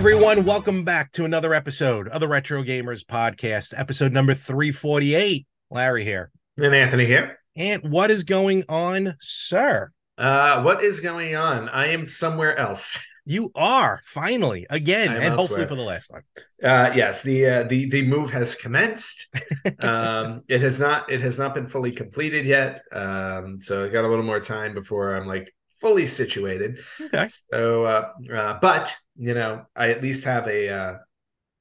Everyone, welcome back to another episode of the Retro Gamers Podcast, episode number 348. Larry here. And Anthony here. And what is going on, sir? Uh, what is going on? I am somewhere else. You are finally again, and hopefully for the last time. Uh, yes, the uh, the the move has commenced. um, it has not it has not been fully completed yet. Um, so I got a little more time before I'm like fully situated. Okay. So, uh, uh, but you know, I at least have a uh,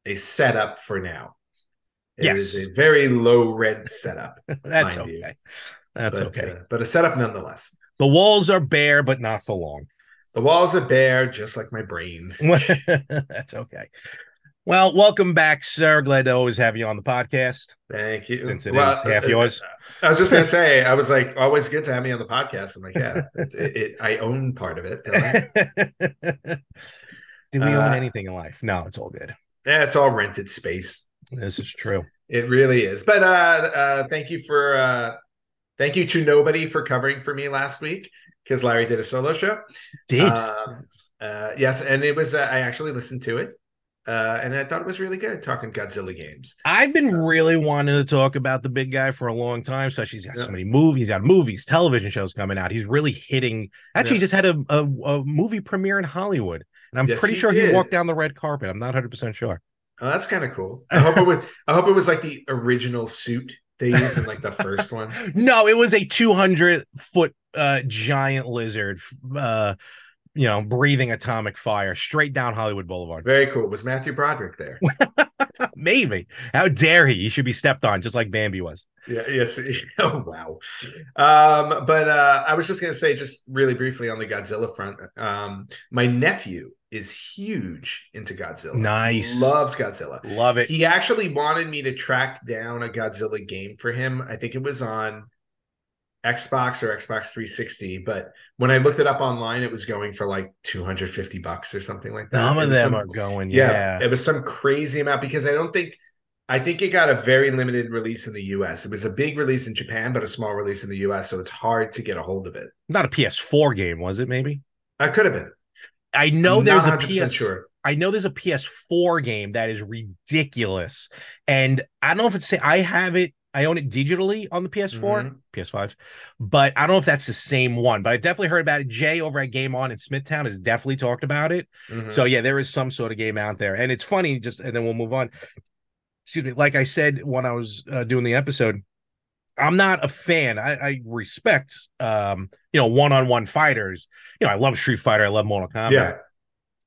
a setup for now. It Yes. is a very low rent setup, That's Mind you. okay. That's but, okay. uh, but a setup nonetheless. The walls are bare, but not for long. The walls are bare, just like my brain. That's okay. Well, welcome back, sir. Glad to always have you on the podcast. Thank you. Since it is half yours. I was just gonna say, I was like, always good to have me on the podcast. I'm like, yeah, it, it, I own part of it. Do we own Uh, anything in life? No, it's all good. yeah, it's all rented space. This is true. It really is. But uh, uh, thank you for uh, thank you to nobody for covering for me last week because Larry did a solo show. Did Um, uh, yes, and it was. Uh, I actually listened to it, uh, and I thought it was really good talking Godzilla games. I've been really wanting to talk about the big guy for a long time. Especially he's got Yeah. so many movies, he's got movies, television shows coming out. He's really hitting. Actually, he Yeah. just had a, a, a movie premiere in Hollywood, and I'm Yes, pretty he sure he walked down the red carpet. I'm not 100 percent sure. Oh, that's kind of cool. I hope it was. I hope it was like the original suit they used in like the first one. No, it was a 200 foot uh, giant lizard, uh, you know, breathing atomic fire straight down Hollywood Boulevard. Very cool. Was Matthew Broderick there? Maybe. How dare he? He should be stepped on, just like Bambi was. Yeah, yes. Oh wow. Um, but uh I was just gonna say, just really briefly on the Godzilla front, um, my nephew is huge into Godzilla. Nice. Loves Godzilla. Love it. He actually wanted me to track down a Godzilla game for him. I think it was on Xbox or Xbox 360, but when I looked it up online, it was going for like 250 bucks or something like that. Some of them some- are going, yeah, yeah. it was some crazy amount because I don't think I think it got a very limited release in the US. It was a big release in Japan, but a small release in the US, so it's hard to get a hold of it. Not a PS4 game, was it? Maybe. I could have been. I know I'm there's a 100% PS. sure. I know there's a PS4 game that is ridiculous, and I don't know if it's. I have it. I own it digitally on the PS4, Mhm. PS5, but I don't know if that's the same one. But I definitely heard about it. Jay over at Game On in Smithtown has definitely talked about it. Mhm. So yeah, there is some sort of game out there, and it's funny. Just and then we'll move on. Excuse me. Like I said when I was uh, doing the episode, I'm not a fan. I, I respect, um, you know, one-on-one fighters. You know, I love Street Fighter. I love Mortal Kombat. yeah,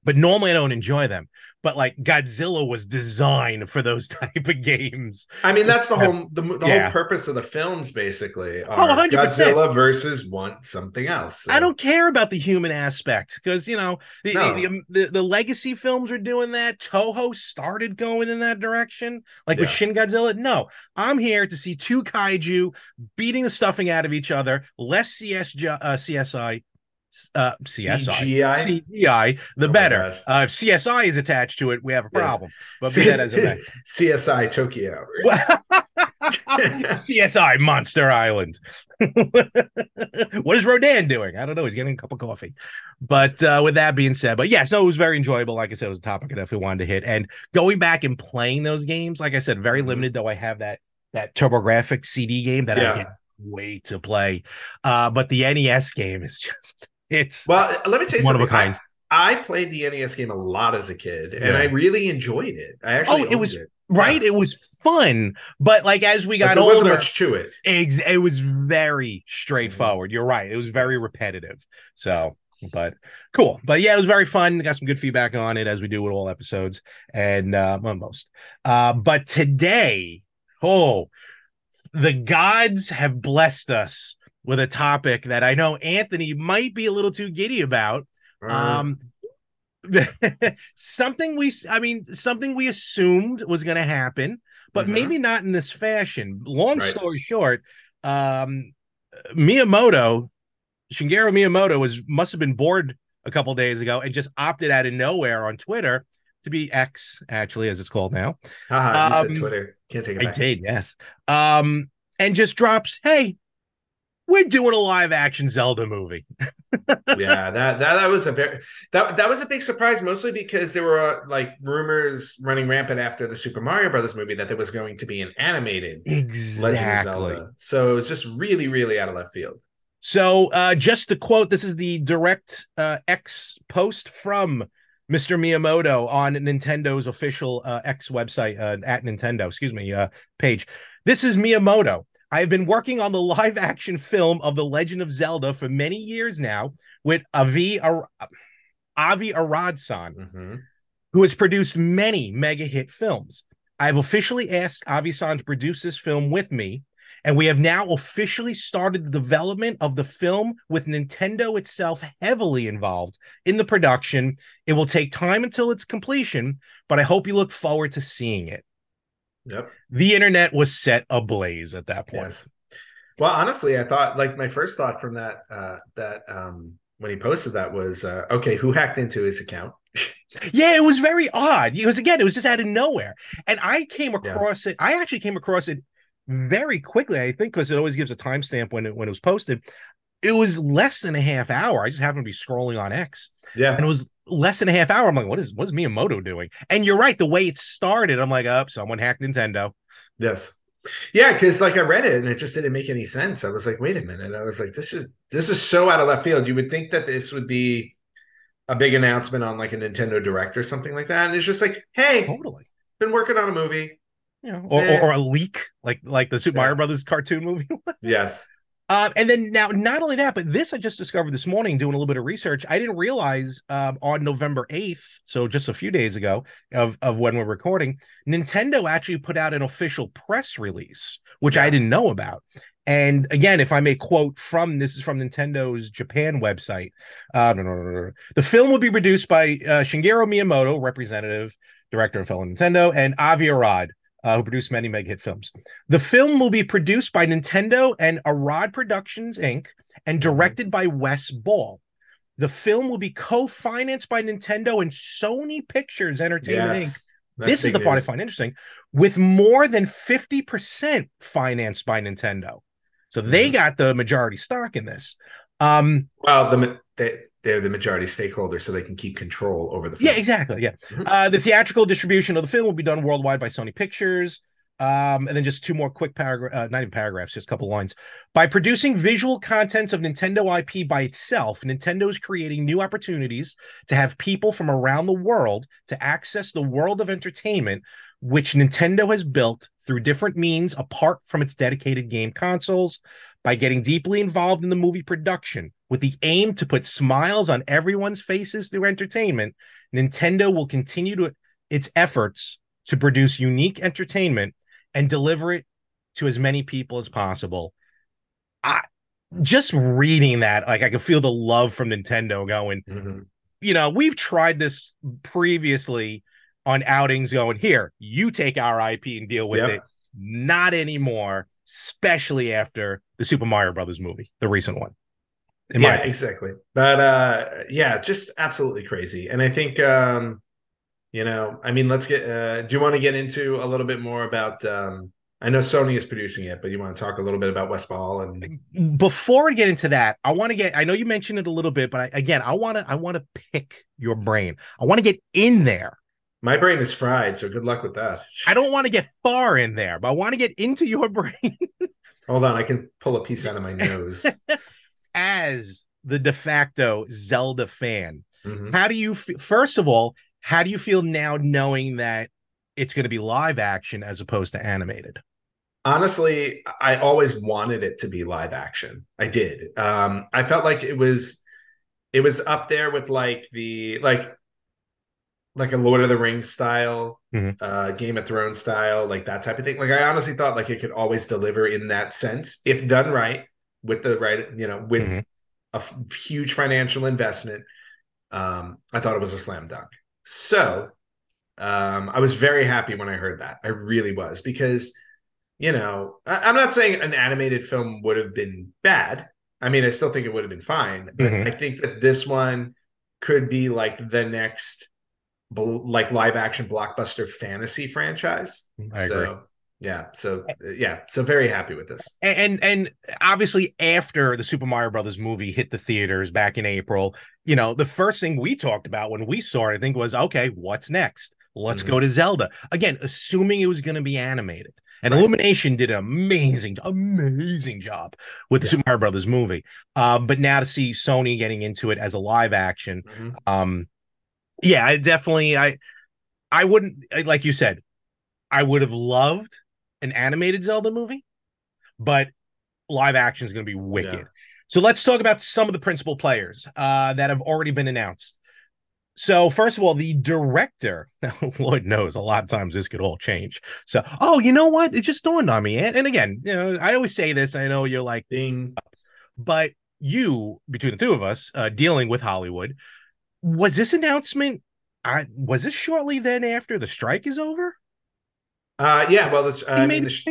But normally I don't enjoy them. But like Godzilla was designed for those type of games. I mean that's the whole the, the Yeah. whole purpose of the films basically. Are Oh, 100%. Godzilla versus one something else. So- I don't care about the human aspect because you know the, No. the, the, the the legacy films are doing that. Toho started going in that direction, like with Shin Godzilla. No, I'm here to see two kaiju beating the stuffing out of each other. Less CS uh, CSI. Uh, CSI, CGI? The Oh better. Uh, if CSI is attached to it, we have a Yes. problem. But be that as CSI Tokyo. CSI Monster Island. what is Rodan doing? I don't know. He's getting a cup of coffee. But uh, with that being said, but yes, no, it was very enjoyable. Like I said, it was a topic I definitely wanted to hit. And going back and playing those games, like I said, very Mhm. limited. Though I have that that TurboGrafx CD game that Yeah. I can't wait to play. Uh, but the NES game is just it's Well, let me tell you one of something. a kind. I, I played the NES game a lot as a kid, and Yeah. I really enjoyed it. I actually Oh, it was it. right. It was fun, but like as we got older, much to it. Ex- it was very straightforward. You're right. It was very repetitive. So, but cool. But yeah, it was very fun. Got some good feedback on it as we do with all episodes and uh well, most. Uh but today, oh, the gods have blessed us with a topic that I know Anthony might be a little too giddy about. Uh, Um something we I mean something we assumed was going to happen, but Mhm. maybe not in this fashion. Long Right. story short, um Miyamoto Shigeru Miyamoto was must have been bored a couple days ago and just opted out of nowhere on Twitter to be X actually as it's called now. haha, you um, said Twitter. Can't take it I did, yes. Um and just drops, "Hey, we're doing a live action Zelda movie. yeah, that, that that was a very that that was a big surprise, mostly because there were uh, like rumors running rampant after the Super Mario Brothers movie that there was going to be an animated exactly. Legend of Zelda. So it was just really, really out of left field. So uh, just to quote, this is the direct uh, X post from Mr. Miyamoto on Nintendo's official uh, X website uh, at Nintendo, excuse me, uh, page. This is Miyamoto. I have been working on the live action film of The Legend of Zelda for many years now with Avi Ar- Avi Arad-san, mm-hmm. who has produced many mega hit films. I have officially asked Avi-san to produce this film with me, and we have now officially started the development of the film with Nintendo itself heavily involved in the production. It will take time until its completion, but I hope you look forward to seeing it. Yep. The internet was set ablaze at that point. Yes. Well, honestly, I thought like my first thought from that uh that um when he posted that was uh okay, who hacked into his account? yeah, it was very odd. It was again, it was just out of nowhere. And I came across yeah. it. I actually came across it very quickly, I think, because it always gives a timestamp when it when it was posted. It was less than a half hour. I just happened to be scrolling on X. Yeah. And it was less than a half hour. I'm like, what is what is Miyamoto doing? And you're right, the way it started, I'm like, up, oh, someone hacked Nintendo. Yes. Yeah, because like I read it and it just didn't make any sense. I was like, wait a minute. I was like, this is this is so out of left field. You would think that this would be a big announcement on like a Nintendo Direct or something like that. And it's just like, hey, totally been working on a movie. Yeah, or, eh. or, or, a leak like like the Super yeah. Mario Brothers cartoon movie. yes. Uh, and then now, not only that, but this I just discovered this morning doing a little bit of research. I didn't realize um, on November 8th, so just a few days ago of, of when we're recording, Nintendo actually put out an official press release, which yeah. I didn't know about. And again, if I may quote from this is from Nintendo's Japan website. Uh, no, no, no, the film will be produced by uh, Shigeru Miyamoto, representative director of fellow Nintendo, and Avi Arad, uh, who produced many mega hit films. The film will be produced by Nintendo and Arad Productions Inc. and mm-hmm. directed by Wes Ball. The film will be co-financed by Nintendo and Sony Pictures Entertainment yes, Inc. This is the part I find interesting, with more than 50% financed by Nintendo. So they mm-hmm. got the majority stock in this. Um, well, the they, they're the majority stakeholder, so they can keep control over the film. Yeah, exactly. Yeah. Mm-hmm. Uh, the theatrical distribution of the film will be done worldwide by Sony Pictures. Um, and then just two more quick paragraphs, uh, not even paragraphs, just a couple lines. By producing visual contents of Nintendo IP by itself, Nintendo is creating new opportunities to have people from around the world to access the world of entertainment, which Nintendo has built through different means apart from its dedicated game consoles. By getting deeply involved in the movie production, with the aim to put smiles on everyone's faces through entertainment, Nintendo will continue to its efforts to produce unique entertainment and deliver it to as many people as possible. I just reading that, like I can feel the love from Nintendo going, mm-hmm. you know, we've tried this previously on outings going, here, you take our IP and deal with it. Not anymore, especially after the Super Mario Brothers movie, the recent one yeah, exactly. But uh, yeah, just absolutely crazy. And I think, um, you know, I mean, let's get. Uh, do you want to get into a little bit more about? Um, I know Sony is producing it, but you want to talk a little bit about Wes Ball and before we get into that, I want to get. I know you mentioned it a little bit, but I, again, I want to. I want to pick your brain. I want to get in there. My brain is fried, so good luck with that. I don't want to get far in there, but I want to get into your brain. Hold on, I can pull a piece out of my nose. as the de facto Zelda fan, mm-hmm. how do you f- first of all, how do you feel now knowing that it's going to be live action as opposed to animated? Honestly, I always wanted it to be live action. I did. Um, I felt like it was it was up there with like the like like a Lord of the Rings style, mm-hmm. uh, Game of Thrones style, like that type of thing. Like I honestly thought like it could always deliver in that sense if done right with the right, you know, with mm-hmm. a f- huge financial investment. Um, I thought it was a slam dunk. So um, I was very happy when I heard that. I really was because, you know, I- am not saying an animated film would have been bad. I mean, I still think it would have been fine, but mm-hmm. I think that this one could be like the next like live action blockbuster fantasy franchise. I so, agree. Yeah. So yeah. So very happy with this. And, and obviously after the Super Mario Brothers movie hit the theaters back in April, you know, the first thing we talked about when we saw it, I think, was okay, what's next? Let's Mhm. go to Zelda. Again, assuming it was going to be animated. And Right. Illumination did an amazing, amazing job with the Yeah. Super Mario Brothers movie. Um, but now to see Sony getting into it as a live action, Mhm. um, yeah, I definitely, I, I wouldn't like you said, I would have loved an animated Zelda movie, but live action is going to be wicked. Yeah. So let's talk about some of the principal players uh, that have already been announced. So first of all, the director. Lord knows, a lot of times this could all change. So, oh, you know what? It just dawned on me. And, and again, you know, I always say this. I know you're like, Ding. but you, between the two of us, uh, dealing with Hollywood, was this announcement? I was this shortly then after the strike is over? Uh, yeah. Well, this. Uh, He made the, sh-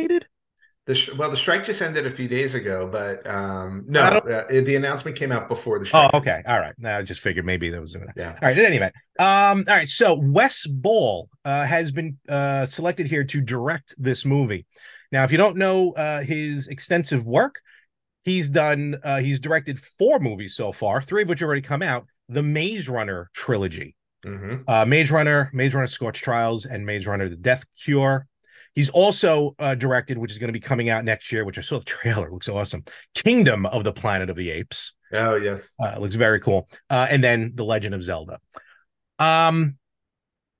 the sh- well, the strike just ended a few days ago, but um, no, uh, the announcement came out before the Oh, okay. All right. Now I just figured maybe there was. Yeah. All right. In any event, um, all right. So Wes Ball uh, has been uh, selected here to direct this movie. Now, if you don't know uh, his extensive work, he's done. Uh, he's directed four movies so far, three of which have already come out. The Maze Runner trilogy, hmm uh, Maze Runner, Maze Runner: Scorched Trials, and Maze Runner: The Death Cure. He's also uh, directed, which is going to be coming out next year, which I saw the trailer. It looks awesome. Kingdom of the Planet of the Apes. Oh yes. Uh, it looks very cool. Uh, and then The Legend of Zelda. Um,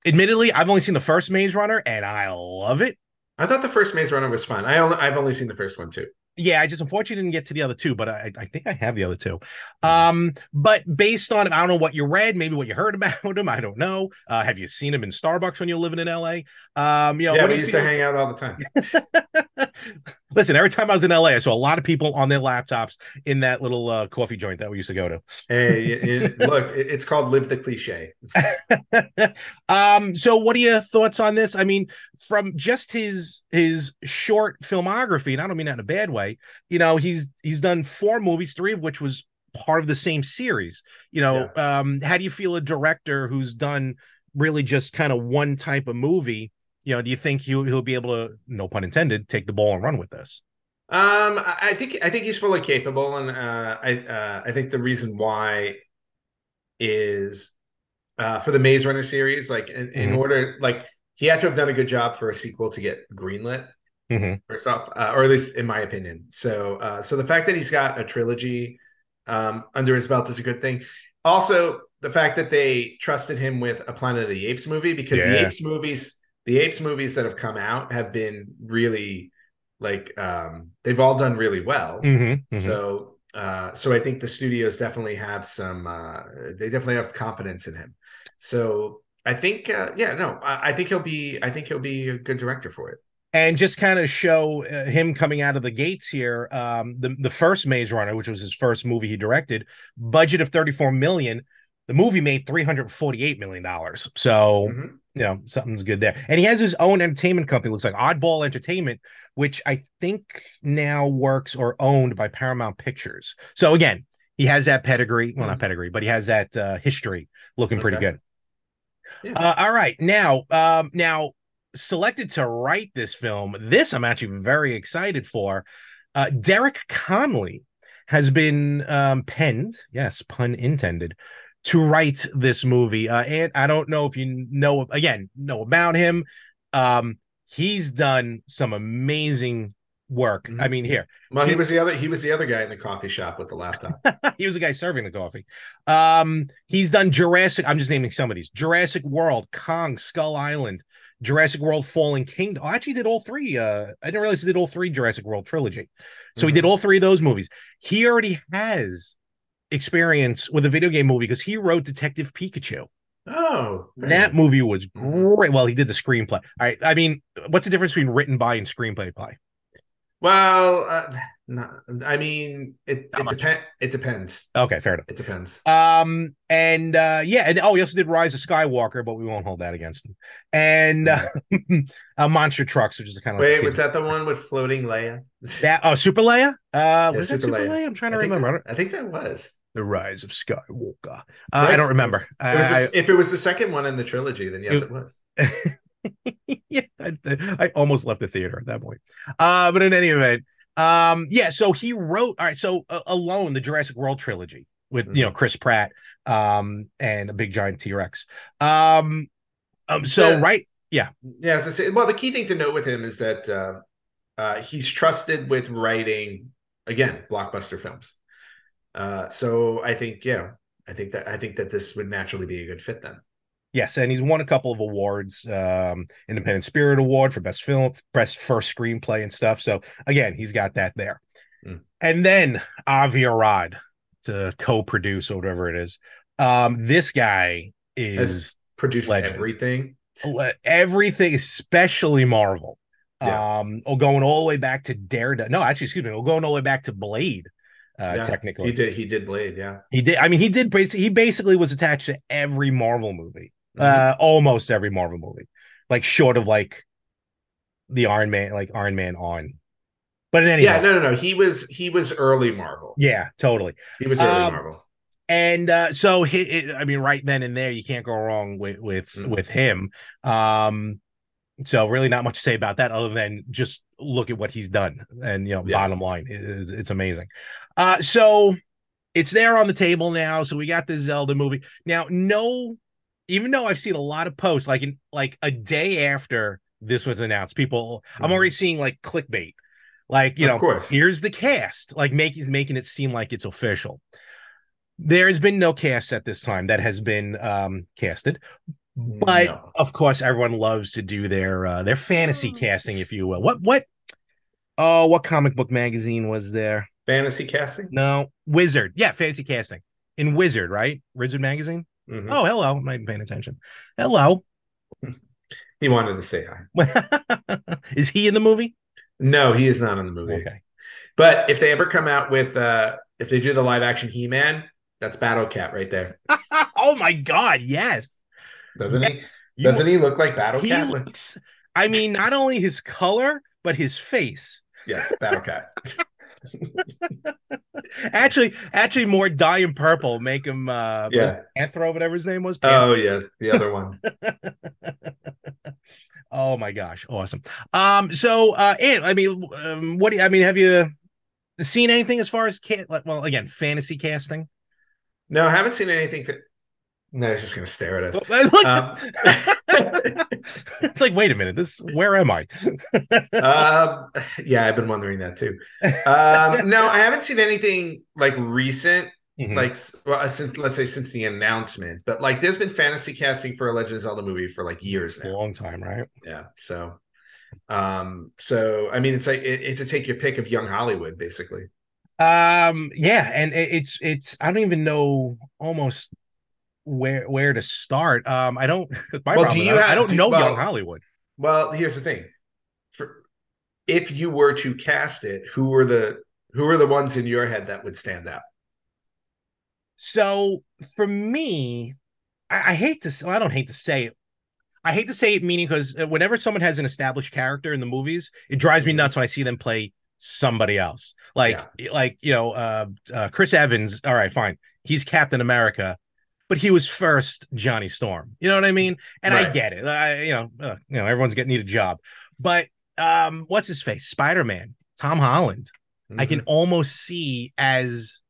admittedly, I've only seen the first Maze Runner, and I love it. I thought the first Maze Runner was fun. I only, I've only seen the first one too. Yeah, I just unfortunately didn't get to the other two, but I, I think I have the other two. Um, but based on I don't know what you read, maybe what you heard about him, I don't know. Uh, have you seen him in Starbucks when you're living in LA? Um, you know, yeah, we used feel? to hang out all the time. Listen, every time I was in LA, I saw a lot of people on their laptops in that little uh, coffee joint that we used to go to. Hey, you- look, it- it's called "Live the Cliche." um so what are your thoughts on this i mean from just his his short filmography and i don't mean that in a bad way you know he's he's done four movies three of which was part of the same series you know um how do you feel a director who's done really just kind of one type of movie you know do you think he'll, he'll be able to no pun intended take the ball and run with this Um, I think I think he's fully capable, and uh, I uh, I think the reason why is uh, for the Maze Runner series. Like in, in Mhm. order, like he had to have done a good job for a sequel to get greenlit. Mhm. First off, uh, or at least in my opinion. So, uh, so the fact that he's got a trilogy um, under his belt is a good thing. Also, the fact that they trusted him with a Planet of the Apes movie because the Apes movies, the Apes movies that have come out have been really like um, they've all done really well. Mhm, mhm. So, uh, so I think the studios definitely have some. Uh, they definitely have confidence in him. So I think, uh, yeah, no, I, I think he'll be. I think he'll be a good director for it. And just kind of show uh, him coming out of the gates here um the the first maze runner which was his first movie he directed budget of 34 million. The movie made 348 million dollars. So Mhm. you know something's good there. And he has his own entertainment company looks like oddball entertainment which i think now works or owned by paramount pictures. So again he has that pedigree. Well not pedigree but he has that uh, history looking pretty good. Yeah. uh, all right. Now um now selected to write this film this i'm actually very excited for uh derek connolly has been um penned yes pun intended to write this movie uh and i don't know if you know again know about him um he's done some amazing work i Mhm. mean here Well, he was the other. He was the other guy in the coffee shop with the laptop. he was the guy serving the coffee. Um, he's done Jurassic. I'm just naming some of these: Jurassic World, Kong, Skull Island, Jurassic World, Fallen Kingdom. I actually did all three. Uh, I didn't realize he did all three Jurassic World trilogy. So he Mhm. did all three of those movies. He already has experience with a video game movie because he wrote Detective Pikachu. Oh, That movie was Mhm. great. Well, he did the screenplay. All right. I mean, what's the difference between written by and screenplay by? Well, uh, no, I mean, it Not it, much. it depends. Okay, fair enough. It depends. Um, and uh, yeah, and oh, he also did Rise of Skywalker, but we won't hold that against him. And uh, uh Monster Trucks, which is a kind of Wait, like was that the one with floating Leia? that? Oh, Super Leia. Uh, was that Super Leia. Leia? I'm trying to I remember. I that- I think that was. the Rise of Skywalker. Uh, I don't remember. It was I- the- if it was the second one in the trilogy, then yes, It- it, was. yeah, I, I almost left the theater at that point. Uh, but in any event, um, yeah. So he wrote. All right. So uh, alone, the Jurassic World trilogy with mm-hmm. you know mm-hmm. Chris Pratt, um, and a big giant T Rex. Um, um. So yeah. right. Yeah. Yeah. As I say, well, the key thing to note with him is that uh, uh, he's trusted with writing again blockbuster films. Uh, so I think yeah, I think that I think that this would naturally be a good fit then. Yes, and he's won a couple of awards, um, Independent Spirit Award for best film, best first screenplay and stuff. So again, he's got that there. Mm. And then Avi Arad to co-produce or whatever it is. Um, this guy is Has produced legend. everything. Everything, especially Marvel. Yeah. Um, or going all the way back to Daredevil. No, actually, excuse me, we're going all the way back to Blade. Uh, yeah, technically, he did. He did Blade. Yeah, he did. I mean, he did. He basically was attached to every Marvel movie, mm-hmm. uh, almost every Marvel movie, like short of like the Iron Man, like Iron Man on. But in any yeah, no, no, no. He was he was early Marvel. Yeah, totally. He was early um, Marvel. And uh, so, he, I mean, right then and there, you can't go wrong with with mm-hmm. with him. Um, so really not much to say about that other than just look at what he's done. And you know, yeah. bottom line, it's, it's amazing. Uh so it's there on the table now. So we got this Zelda movie. Now, no, even though I've seen a lot of posts like in like a day after this was announced, people mm-hmm. I'm already seeing like clickbait. Like, you of know, course. here's the cast, like making making it seem like it's official. There has been no cast at this time that has been um casted, but no. of course everyone loves to do their uh, their fantasy hmm. casting if you will what what oh what comic book magazine was there fantasy casting no wizard yeah fantasy casting in wizard right wizard magazine mm-hmm. oh hello i'm not even paying attention hello he wanted to say hi is he in the movie no he is not in the movie okay but if they ever come out with uh if they do the live action he-man that's battle cat right there oh my god yes doesn't he? You, Doesn't he look like Battle Cat? Looks, I mean, not only his color, but his face. Yes, Battle Cat. actually, actually, more dye and purple make him. uh Yeah, Anthro, whatever his name was. Oh yes, the other one. oh my gosh, awesome. Um, so, uh, and I mean, um, what do you, I mean? Have you seen anything as far as can well again fantasy casting? No, I haven't seen anything. That, no, he's just to stare at us. Um, it's like, wait a minute, this where am I? um, yeah, I've been wondering that too. Um, no, I haven't seen anything like recent, mm-hmm. like well, since let's say since the announcement. But like, there's been fantasy casting for a Legend of Zelda movie for like years now. A long time, right? Yeah. So, um, so I mean, it's like it, it's a take your pick of young Hollywood, basically. Um, yeah, and it, it's it's I don't even know almost where where to start. Um, I don't. My well, do you? I, have, I don't do, know well, young Hollywood. Well, here's the thing: for if you were to cast it, who were the who are the ones in your head that would stand out? So for me, I, I hate to. Well, I don't hate to say it. I hate to say it, meaning because uh, whenever someone has an established character in the movies, it drives me mm-hmm. nuts when I see them play somebody else. Like, yeah. like you know, uh, uh, Chris Evans. All right, fine, he's Captain America but he was first Johnny Storm. You know what I mean? And right. I get it. I, you know, uh, you know, everyone's getting need a job. But um, what's his face? Spider Man, Tom Holland. Mm-hmm. I can mm-hmm. almost see as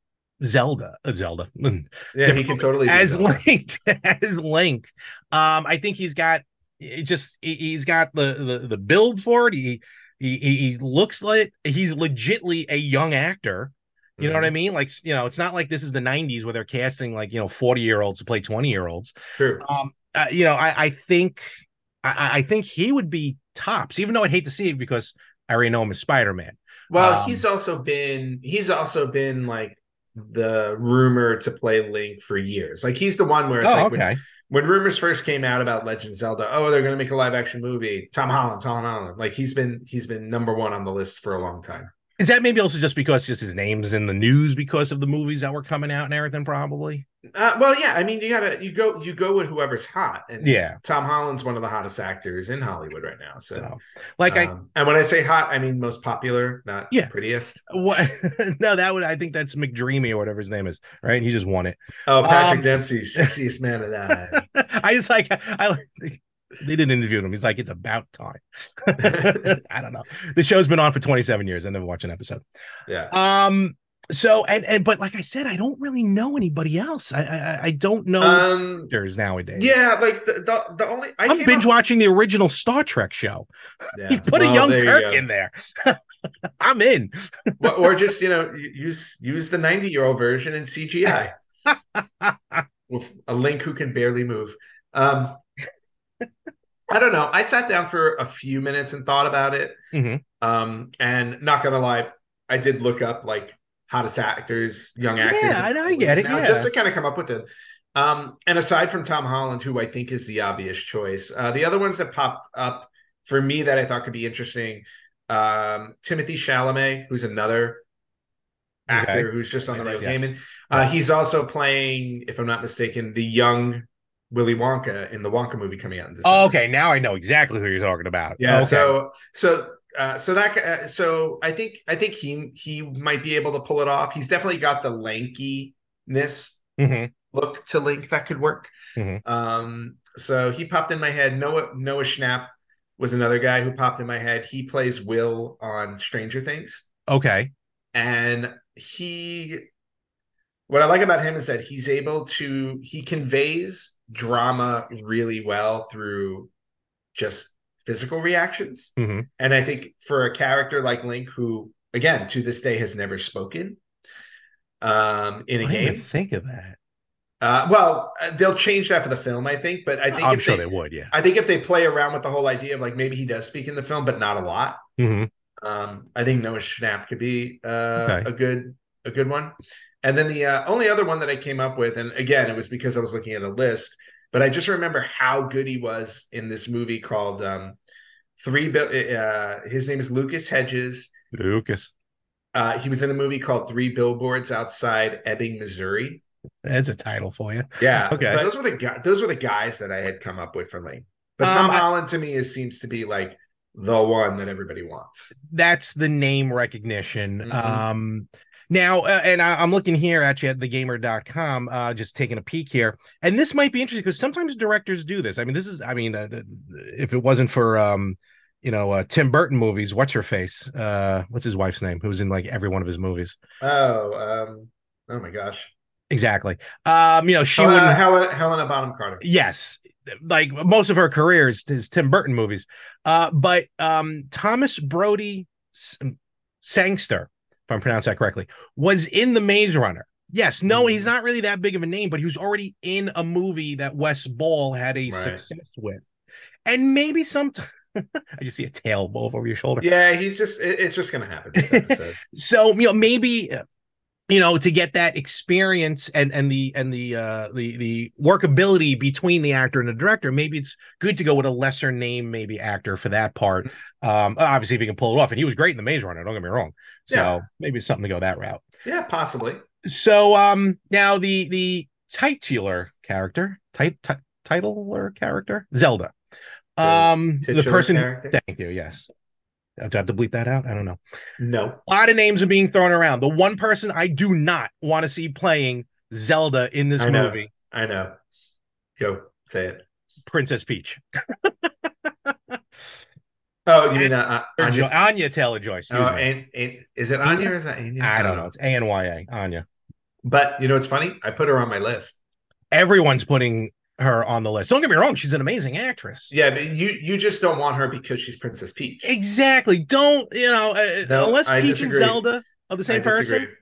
Zelda, uh, Zelda. Yeah, he can totally as Link, as Link. Um, I think he's got it just he's got the, the the build for it. He he he looks like he's legitly a young actor. You know what I mm-hmm. mean? Like, you know, it's not like this is the 90s where they're casting like, you know, 40 year olds to play 20 year olds. True. Um, uh, you know, I, I think I, I, think he would be tops, even though I'd hate to see it because I already know him as Spider Man. Well, um, he's also been he's also been like the rumor to play Link for years. Like he's the one where it's oh, like okay. when, when rumors first came out about Legend Zelda, oh, they're gonna make a live action movie. Tom Holland, Tom Holland. Like he's been he's been number one on the list for a long time. Is that maybe also just because just his name's in the news because of the movies that were coming out and everything? Probably. Uh, well, yeah. I mean, you gotta you go you go with whoever's hot, and yeah, Tom Holland's one of the hottest actors in Hollywood right now. So, so like um, I and when I say hot, I mean most popular, not yeah prettiest. What? no, that would I think that's McDreamy or whatever his name is, right? He just won it. Oh, Patrick um, Dempsey, sexiest man alive. I just like I like They didn't interview him. He's like, it's about time. I don't know. The show's been on for 27 years. I never watched an episode. Yeah. Um. So and and but like I said, I don't really know anybody else. I I, I don't know Um. actors nowadays. Yeah, like the the, the only I I'm binge watching the original Star Trek show. Yeah. He put a young there you Kirk in there. I'm in. or, or just you know use use the 90 year old version in CGI with a link who can barely move. Um, I don't know. I sat down for a few minutes and thought about it. Mhm. Um, and not gonna lie, I did look up like hottest actors, young actors. Yeah, I- I get it, now, yeah. just to kind of come up with it. Um, and aside from Tom Holland, who I think is the obvious choice, uh, the other ones that popped up for me that I thought could be interesting, um, Timothée Chalamet, who's another actor Okay. who's just on the right Yes. Uh, he's also playing, if I'm not mistaken, the young Willy Wonka in the Wonka movie coming out in December. Oh, okay, now I know exactly who you're talking about. Yeah. Okay. So so uh, so that uh, so I think I think he he might be able to pull it off. He's definitely got the lankiness Mhm. look to Link that could work. Mhm. Um, so he popped in my head. Noah Noah Schnapp was another guy who popped in my head. He plays Will on Stranger Things, okay. and he. What I like about him is that he's able to he conveys drama really well through just physical reactions. Mhm. And I think for a character like Link, who again to this day has never spoken um, in a I game, think of that. uh, well, uh, they'll change that for the film, I think. But I think I'm if sure they, they would. Yeah. I think if they play around with the whole idea of like maybe he does speak in the film, but not a lot. Mhm. Um, I think Noah Schnapp could be uh, Okay. a good a good one. And then the uh, only other one that I came up with, and again, it was because I was looking at a list, but I just remember how good he was in this movie called um, Three. Bill. Uh, his name is Lucas Hedges. Lucas. Uh, he was in a movie called Three Billboards Outside Ebbing, Missouri. That's a title for you. Yeah, Okay. but Those were the guys. Those were the guys that I had come up with for Lane. But Um, Tom I- Holland to me is seems to be like the one that everybody wants. That's the name recognition. Mhm. Um now uh, and I, I'm looking here at you at thegamer.com, uh just taking a peek here. And this might be interesting because sometimes directors do this. I mean, this is I mean, uh, if it wasn't for um you know, uh, Tim Burton movies. What's her face? Uh, what's his wife's name? Who's in like every one of his movies? Oh, um, oh my gosh. Exactly. Um, you know, she Helena, wouldn't. Helena, Helena Bonham Carter. yes, like most of her career is, is Tim Burton movies. Uh, but um, Thomas Brodie S- Sangster, I'm pronouncing that correctly, was in the Maze Runner. Yes, no, he's Mhm. not really that big of a name, but he was already in a movie that Wes Ball had a Right. success with, and maybe some. I just see a tail over your shoulder. Yeah, he's just. It, it's just gonna happen. This so you know maybe you know to get that experience and and the and the uh the the workability between the actor and the director maybe it's good to go with a lesser name maybe actor for that part um obviously if he can pull it off and he was great in the maze runner don't get me wrong so Yeah. maybe it's something to go that route yeah, possibly. so um now the the titular character tit- tit- titular character zelda The um the titular person character? thank you yes do I have to bleep that out i don't know No. a lot of names are being thrown around. The one person I do not want to see playing Zelda in this I know. movie, I know. Go say it. Princess Peach. Oh, you mean uh, uh, Anya? Anya Taylor Joy. Excuse Oh, me. and, and, is it Anya or is that Anya? I don't know. It's A N Y A. Anya. But you know, it's funny. I put her on my list. Everyone's putting her on the list. Don't get me wrong. She's an amazing actress. Yeah, but you you just don't want her because she's Princess Peach. Exactly. Don't, you know, uh, No, unless I Peach disagree. and Zelda are the same I disagree. person.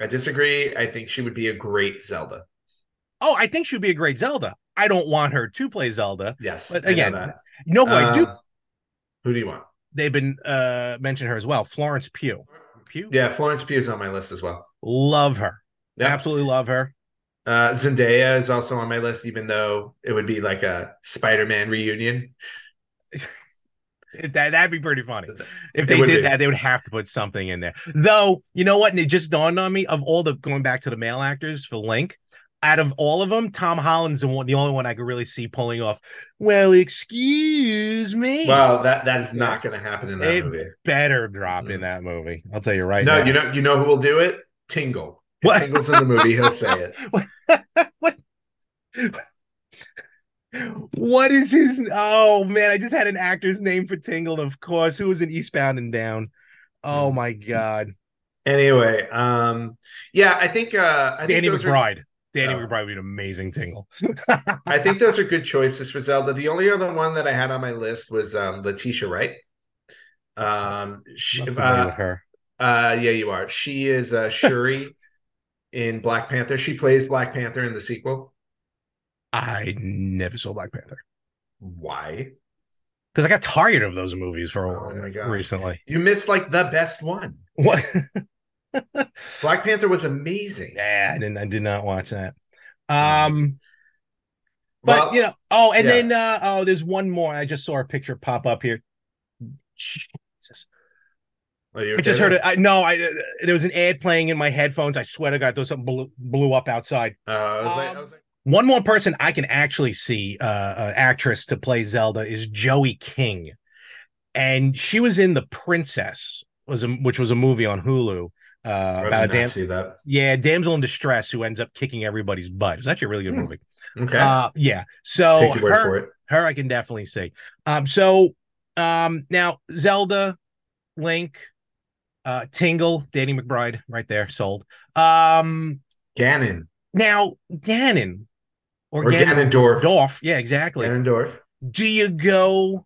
I disagree. I think she would be a great Zelda. Oh, I think she'd be a great Zelda. I don't want her to play Zelda. Yes. But again. You know who I do? Uh, Who do you want? They've been uh mentioning her as well. Florence Pugh. Pugh? Yeah, Florence Pugh is on my list as well. Love her. Absolutely love her. Uh, Zendaya is also on my list, even though it would be like a Spider-Man reunion. That that'd be pretty funny. If they did be. that, they would have to put something in there. Though, you know what? And it just dawned on me of all the going back to the male actors for Link. Out of all of them, Tom Holland's the one, the only one I could really see pulling off. Well, excuse me. Well, that that is not going to happen in that It movie. better drop in Mm. that movie. I'll tell you right now. No, now. you know, you know who will do it? Tingle. If What? Tingle's in the movie, he'll say it. what? What is his? Oh man, I just had an actor's name for Tingle, of course. Who was in Eastbound and Down? Oh Hmm. my god, Anyway, um, yeah, I think uh, I Danny think those are McBride. Danny Oh. McBride would be an amazing Tingle. I think those are good choices for Zelda. The only other one that I had on my list was um, Letitia Wright. Um, she, uh, her. uh, yeah, you are. She is uh, Shuri in Black Panther. She plays Black Panther in the sequel. I never saw Black Panther Why? because I got tired of those movies for a Oh while my gosh. recently. You missed like the best one. What? Black Panther was amazing. yeah, I didn't. I did not watch that. Um, but Well, you know. Oh, and yeah. then uh, oh, there's one more. I just saw a picture pop up here. Jesus. you I just heard it. I no, I uh, there was an ad playing in my headphones. I swear to God, there was something blew, blew up outside. Uh, I was like, I Um, was like, One more person I can actually see, uh, uh actress to play Zelda is Joey King, and she was in The Princess, was a, which was a movie on Hulu uh, about a did dam- see that. yeah damsel in distress who ends up kicking everybody's butt. It's actually a really good Hmm. movie. Okay, Uh, yeah. So take your word her, for it. her I can definitely see. Um, so um, now Zelda, Link, uh, Tingle, Danny McBride, right there, sold. Um, Ganon now Ganon or, or Ganon Ganondorf. Dorf, yeah, exactly. Ganondorf. Do you go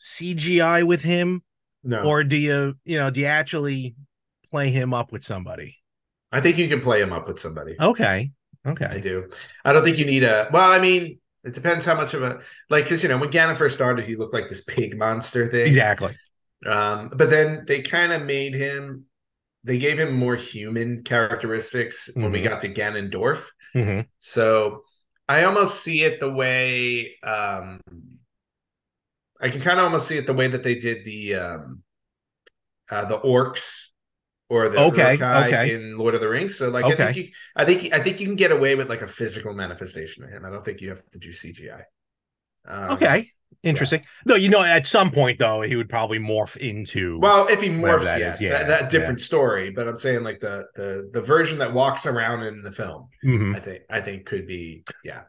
CGI with him, No, or do you, you know, do you actually play him up with somebody? I think you can play him up with somebody. Okay, Okay. I do. I don't think you need a. Well, I mean, it depends how much of a like because you know when Ganon first started, he looked like this pig monster thing. exactly. Um, but then they kind of made him. They gave him more human characteristics when we Mhm. got to Ganondorf. Mhm. So I almost see it the way um I can kind of almost see it the way that they did the um uh the orcs or the Okay, okay. in Lord of the Rings. So like I think you I think I think you can get away with like a physical manifestation of him. I don't think you have to do CGI. Um, Okay, interesting. No, you know, at some point though, he would probably morph into. Well, if he morphs, that yes, is, yeah, that, that different story. But I'm saying like the the the version that walks around in the film, Mhm. I think I think could be yeah.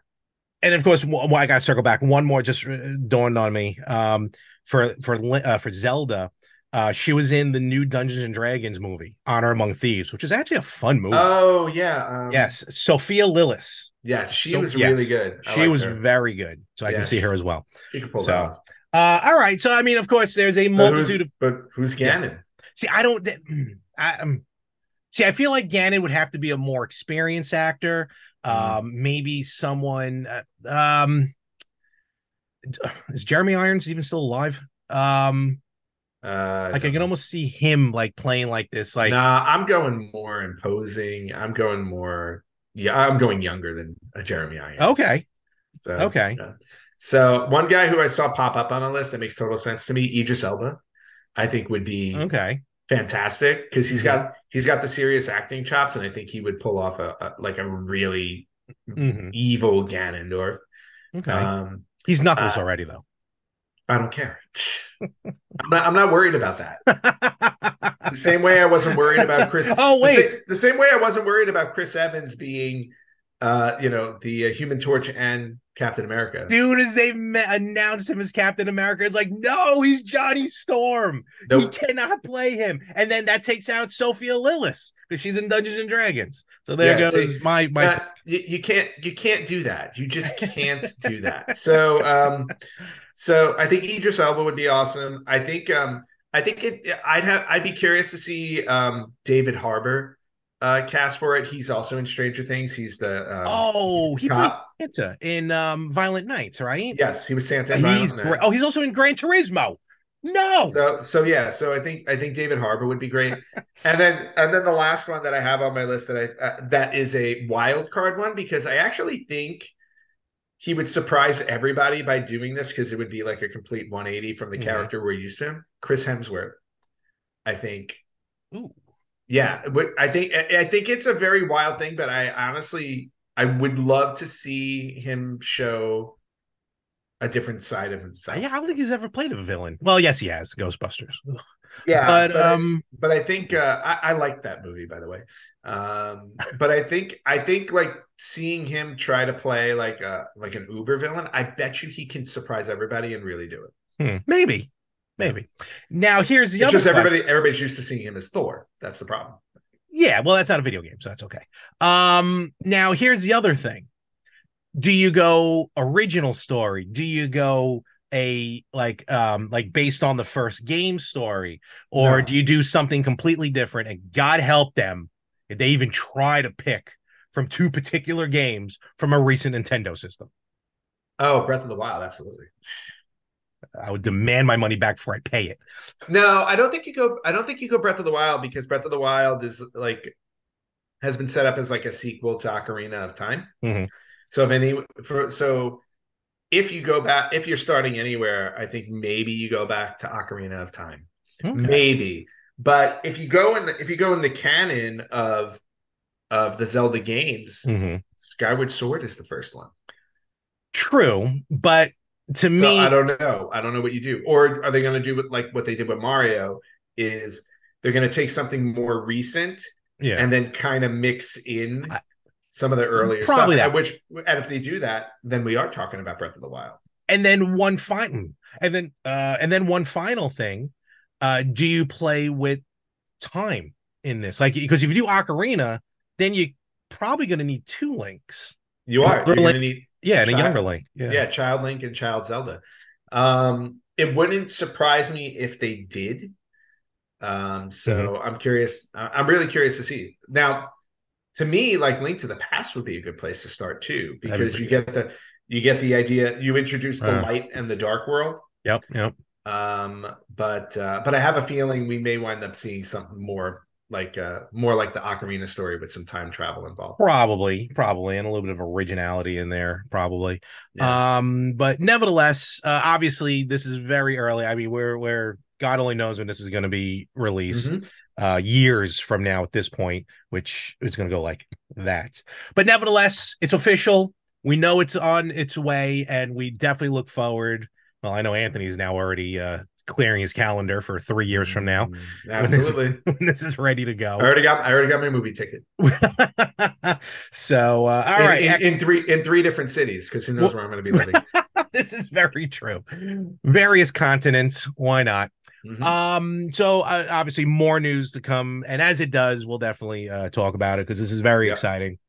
and of course, why I got to circle back. One more just uh, dawned on me. Um, for for uh, for Zelda, uh, she was in the new Dungeons and Dragons movie, Honor Among Thieves, which is actually a fun movie. Oh yeah, um, yes, Sophia Lillis. yes, she So- was yes. really good. I She was her. very good, so I can see her as well. She could pull so. Uh, all right, so I mean, of course, there's a But multitude who's, of but who's Yeah. See, I don't. I um, see. I feel like Ganon would have to be a more experienced actor. Mhm. Um, maybe someone. Uh, um, is Jeremy Irons even still alive? Um, Uh, like I can almost see him like playing like this. Like, nah, I'm going more imposing. I'm going more. Yeah, I'm going younger than uh, Jeremy Irons. okay, So, okay. yeah. So one guy who I saw pop up on a list that makes total sense to me, Idris Elba, I think would be okay, fantastic because he's Mhm. got he's got the serious acting chops, and I think he would pull off a, a like a really Mhm. evil Ganondorf. okay. Um, He's Knuckles uh, already though. I don't care. I'm not. I'm not worried about that. The same way I wasn't worried about Chris. oh the, wait, sa- the same way I wasn't worried about Chris Evans being, uh, you know, the uh, Human Torch and Captain America. As soon as they me- announced him as Captain America, it's like, no, he's Johnny Storm. Nope. He cannot play him. And then that takes out Sophia Lillis because she's in Dungeons and Dragons. So there Yeah, goes see, my my. Uh, you, you can't you can't do that. You just can't do that. So um so I think Idris Elba would be awesome. I think um I think it I'd have I'd be curious to see um David Harbour uh cast for it. He's also in Stranger Things. He's the um, oh, he played. Santa in um Violent Nights, right? Yes, he was Santa. he's great. Oh, he's also in Gran Turismo. No. So so yeah, so I think I think David Harbour would be great, and then and then the last one that I have on my list that I uh, that is a wild card one because I actually think he would surprise everybody by doing this because it would be like a complete 180 from the Mhm. character we're used to. Chris Hemsworth, I think. Ooh. Yeah, but I think I think it's a very wild thing, but I honestly I would love to see him show a different side of himself. Yeah, I don't think he's ever played a villain. Well, yes, he has. Ghostbusters. Yeah, but, but, um, I, but I think uh, I, I like that movie by the way. Um, but I think I think like seeing him try to play like a like an Uber villain, I bet you he can surprise everybody and really do it. hmm, maybe, maybe. Now here's the It's other. just everybody everybody's used to seeing him as Thor. That's the problem. Yeah, well, that's not a video game, so that's okay. Um, now here's the other thing. Do you go original story? Do you go a like um like based on the first game story? Or No. do you do something completely different? And God help them if they even try to pick from two particular games from a recent Nintendo system. Oh, Breath of the Wild, absolutely. I would demand my money back before I pay it. No, I don't think you go. I don't think you go Breath of the Wild because Breath of the Wild is like has been set up as like a sequel to Ocarina of Time. Mhm. So if any for so if you go back, if you're starting anywhere, I think maybe you go back to Ocarina of Time, Okay. maybe. But if you go in the if you go in the canon of of the Zelda games, Mhm. Skyward Sword is the first one. True, but to So me, I don't know. I don't know what you do. Or are they going to do what, like what they did with Mario? Is they're going to take something more recent yeah, and then kind of mix in I- some of the earlier Probably stuff. that. Which, and if they do that, then we are talking about Breath of the Wild. and then one final and then uh and then one final thing uh do you play with time in this like because if you do ocarina then you're probably going to need two links You are. You're going to need, yeah and a younger link yeah, yeah. Child Link and Child Zelda. Um, it wouldn't surprise me if they did. Um, so Mm-hmm. I'm curious. I'm really curious to see. Now, to me, like Link to the Past would be a good place to start too, because you get the you get the idea. You introduce the Uh. light and the dark world. yep yep Um, but uh, but I have a feeling we may wind up seeing something more like uh more like the Ocarina story with some time travel involved. probably probably and a little bit of originality in there probably Yeah. um but nevertheless uh, obviously this is very early i mean we're we're god only knows when this is going to be released Mhm. uh years from now at this point which is going to go like that but nevertheless it's official we know it's on its way and we definitely look forward well i know anthony's now already uh clearing his calendar for three years from now Mm, absolutely. when this is ready to go. I already got I already got my movie ticket. so uh all in, right in, in three in three different cities because who knows Well- where I'm going to be living. this is very true various continents why not Mhm. Um, so uh, obviously more news to come, and as it does, we'll definitely uh, talk about it because this is very Yeah. exciting.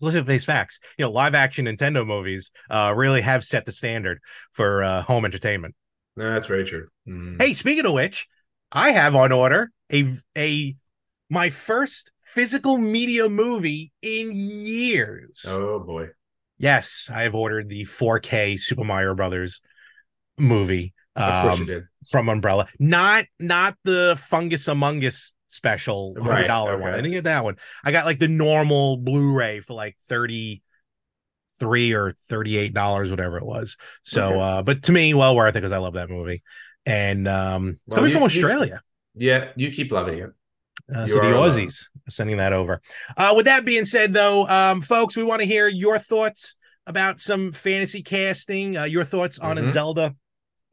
Let's face facts. You know, live action Nintendo movies uh, really have set the standard for uh, home entertainment. No, that's very true. Mm. Hey, speaking of which, I have on order a a my first physical media movie in years. Oh boy. Yes, I have ordered the 4K Super Mario Brothers movie. Of course you um, did. from Umbrella. Not not the Fungus Among Us special hundred Right, dollar one. I didn't get that one. I got like the normal Blu-ray for like thirty three or thirty eight dollars, whatever it was. So, Okay. uh, but to me, well worth it because I love that movie. And um, Well, coming you- from you- Australia. Yeah, you keep loving it. Uh, so the. Aussies are sending that over. Uh, with that being said, though, um, folks, we want to hear your thoughts about some fantasy casting. Uh, your thoughts on a Mhm. Zelda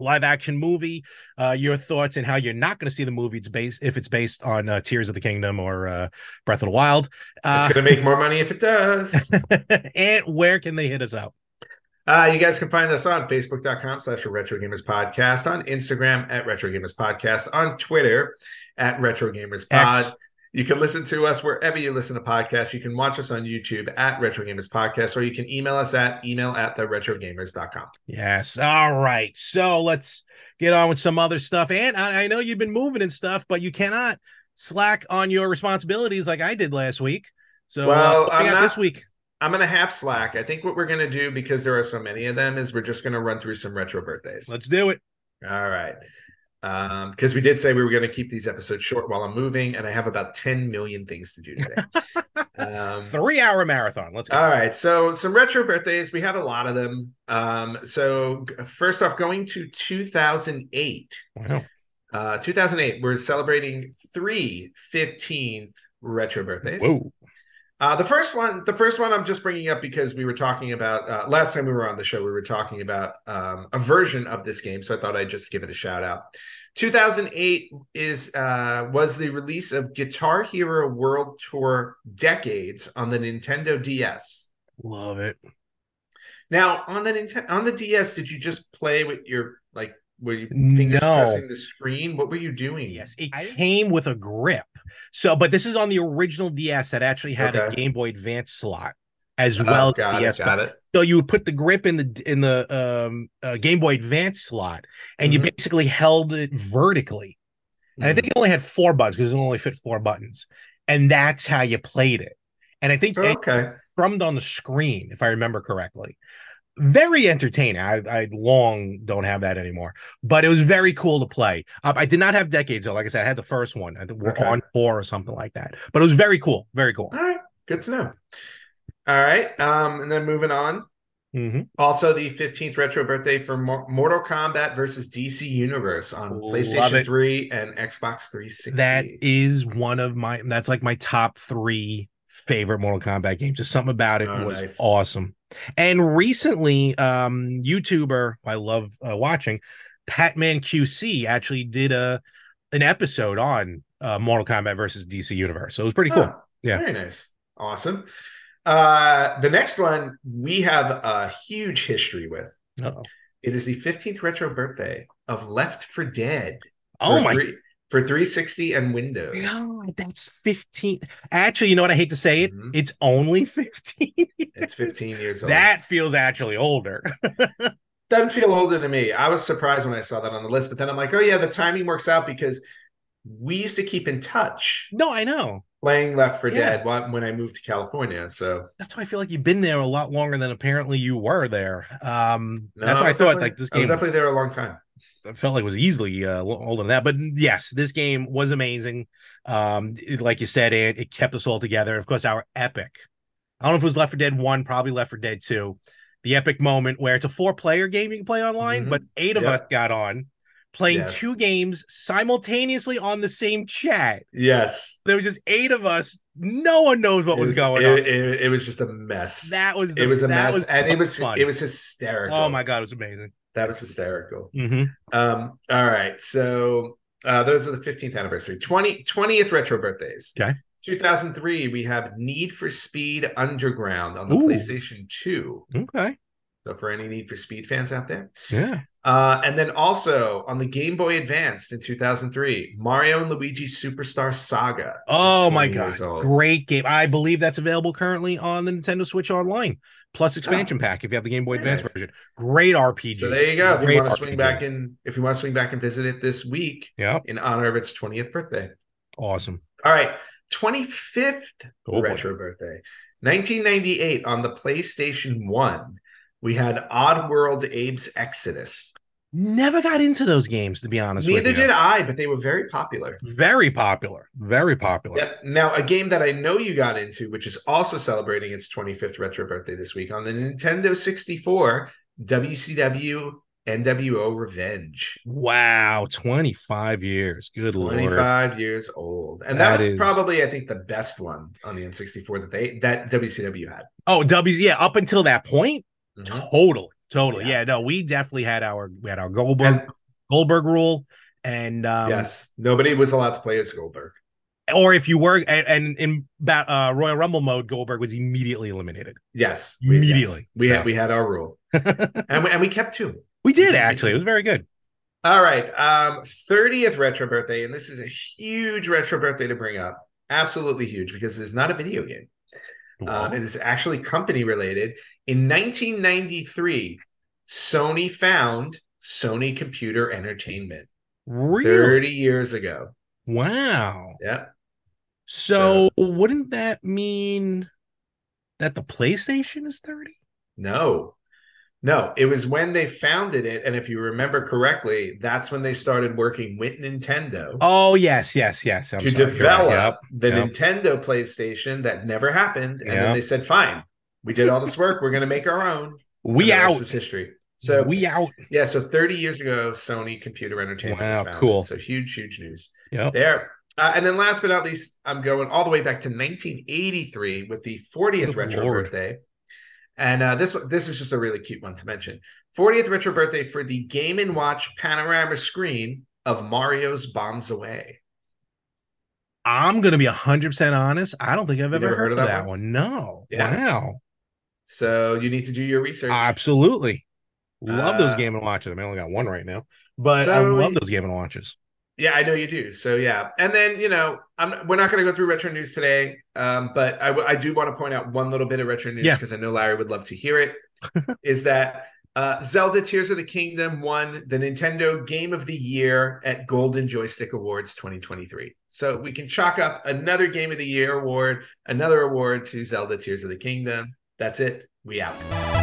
live action movie. Uh, your thoughts and how you're not going to see the movie. It's based if it's based on uh, Tears of the Kingdom or uh, Breath of the Wild. Uh, It's going to make more money if it does. and where can they hit us up? Uh, you guys can find us on Facebook.com slash Retro Gamers Podcast, on Instagram at Retro Gamers Podcast, on Twitter at Retro Gamers Pod. X. You can listen to us wherever you listen to podcasts. You can watch us on YouTube at Retro Gamers Podcast, or you can email us at email at the retrogamers.com. Yes. All right. So let's get on with some other stuff. And I, I know you've been moving and stuff, but you cannot slack on your responsibilities like I did last week. So Well, uh, I'm not- this week. I'm going to half slack. I think what we're going to do, because there are so many of them, is we're just going to run through some retro birthdays. Let's do it. All right. Um, because we did say we were going to keep these episodes short while I'm moving, and I have about 10 million things to do today. um, Three hour marathon. Let's go. all right. So some retro birthdays. We have a lot of them. Um, so first off, going to 2008. Wow. Uh, 2008, we're celebrating three 15th retro birthdays. Whoa. Uh, the first one, the first one, I'm just bringing up because we were talking about uh, last time we were on the show. We were talking about um, a version of this game, so I thought I'd just give it a shout out. 2008 is uh, was the release of Guitar Hero World Tour Decades on the Nintendo DS. Love it. Now on the Nintendo on the DS, did you just play with your like were you fingers No. pressing the screen? What were you doing? Yes, it came with a grip. So, but this is on the original DS that actually had a Game Boy Advance slot as Oh, well as DS. it, got it. So you would put the grip in the in the um, uh, Game Boy Advance slot, and you Mhm. basically held it vertically. And I think it only had four buttons because it only fit four buttons, and that's how you played it. And I think it okay. drummed on the screen, if I remember correctly. Very entertaining. I, I long don't have that anymore, but it was very cool to play. Uh, I did not have decades though. Like I said, I had the first one. I think we're Okay. on four or something like that. But it was very cool. Very cool. All right, good to know. All right, um, and then moving on. Mhm. Also, the 15th retro birthday for Mor- Mortal Kombat versus DC Universe on Love PlayStation it. 3 and Xbox 360. That is one of my. That's like my top three favorite Mortal Kombat games. Just something about it Oh, was nice. awesome. And recently, um, YouTuber I love uh, watching, Patman QC actually did a an episode on uh, Mortal Kombat versus DC Universe. So it was pretty cool. Oh, Yeah. Very nice. Awesome. Uh, the next one we have a huge history with. It is the 15th retro birthday of Left 4 Dead. Oh for my three, for 360 and Windows. god, that's 15. Actually, you know what? I hate to say it. Mhm. It's only 15. It's 15 years old. that feels actually older. doesn't feel older to me. I was surprised when I saw that on the list, but then I'm like, oh yeah, the timing works out because we used to keep in touch no, I know. playing Left for Yeah. Dead when when I moved to California. So That's why I feel like you've been there a lot longer than apparently you were there. Um, no, that's why I was thought like this I was definitely there a long time. I felt like it was easily uh, older than that. But yes, this game was amazing. Um, it- like you said, it it kept us all together. Of course, our epic. I don't know if it was Left 4 Dead One, probably Left 4 Dead Two. The epic moment where it's a four-player game you can play online, Mhm. but eight of Yeah. us got on playing Yes. two games simultaneously on the same chat. Yes, There was just eight of us. No one knows what it was, going it, on. It, it was just a mess. that was the, it was a mess, was and it was fun. it was hysterical. oh my god, it was amazing. That was hysterical. hmm Um, all right. So uh, those are the 15th anniversary. 20, 20th retro birthdays. Okay. 2003, we have Need for Speed Underground on the Ooh. PlayStation 2. Okay, So for any Need for Speed fans out there. yeah. Uh, and then also on the Game Boy Advanced in 2003, Mario and Luigi Superstar Saga. Oh my 20 god, great game! I believe that's available currently on the Nintendo Switch Online plus expansion pack if you have the Game Boy Oh. Advance nice. version. Great RPG. So there you go. If you want to swing back in, if you want to swing back and visit it this week yeah, in honor of its 20th birthday. awesome. All right, 25th Oh, boy. retro birthday. 1998 on the PlayStation 1, we had Oddworld Abe's Exodus. Never got into those games to be honest. Neither with you. did I, but they were very popular. Very popular. Very popular. Yep. Now, a game that I know you got into, which is also celebrating its 25th retro birthday this week on the Nintendo 64, WCW NWO Revenge. Wow, twenty five years. Good lord. 25 years old. And that, That was is- probably, I think, the best one on the N64 that they that WCW had. Oh, W. Yeah, up until that point, Mhm. totally, totally. Yeah. Yeah. no, we definitely had our we had our Goldberg And Goldberg rule, and um, yes, nobody was allowed to play as Goldberg. or if you were and, and in uh, Royal Rumble mode, Goldberg was immediately eliminated. Yes, we, yes. Immediately. We So- had we had our rule, and we, and we kept two. We did actually. It was very good. All right, um, 30th retro birthday, and this is a huge retro birthday to bring up. Absolutely huge because it's not a video game. Um, it is actually company related. In 1993, Sony found Sony Computer Entertainment. really? 30 years ago. Wow. Yeah. So wouldn't that mean that the PlayStation is thirty? No, no, it was when they founded it. And if you remember correctly, that's when they started working with Nintendo Oh yes, yes, yes. I'm to sorry, right. develop Yep. the yep. Nintendo PlayStation that never happened. And then they said, fine, we did all this work. We're going to make our own. We And the rest out. is history. So, we out. yeah, so 30 years ago, Sony Computer Entertainment Wow, was founded. cool. So huge, huge news Yep. there. Uh, and then last but not least, I'm going all the way back to 1983 with the 40th Good retro Lord. birthday. And uh, this this is just a really cute one to mention. 40th retro birthday for the Game and Watch panorama screen of Mario's Bombs Away. I'm gonna be hundred percent honest. I don't think I've ever never heard, of that, one? No. Yeah. Wow. So you need to do your research. Absolutely. Love those Uh, Game and Watches. I mean, I only got one right now, but I So- love those Game and Watches. Yeah, I know you do. So yeah, and then you know, I'm we're not going to go through retro news today, um, but I, I do want to point out one little bit of retro news Yeah. because I know Larry would love to hear it. is that uh, Zelda Tears of the Kingdom won the Nintendo Game of the Year at Golden Joystick Awards 2023. So we can chalk up another Game of the Year award, another award to Zelda Tears of the Kingdom. That's it. We out.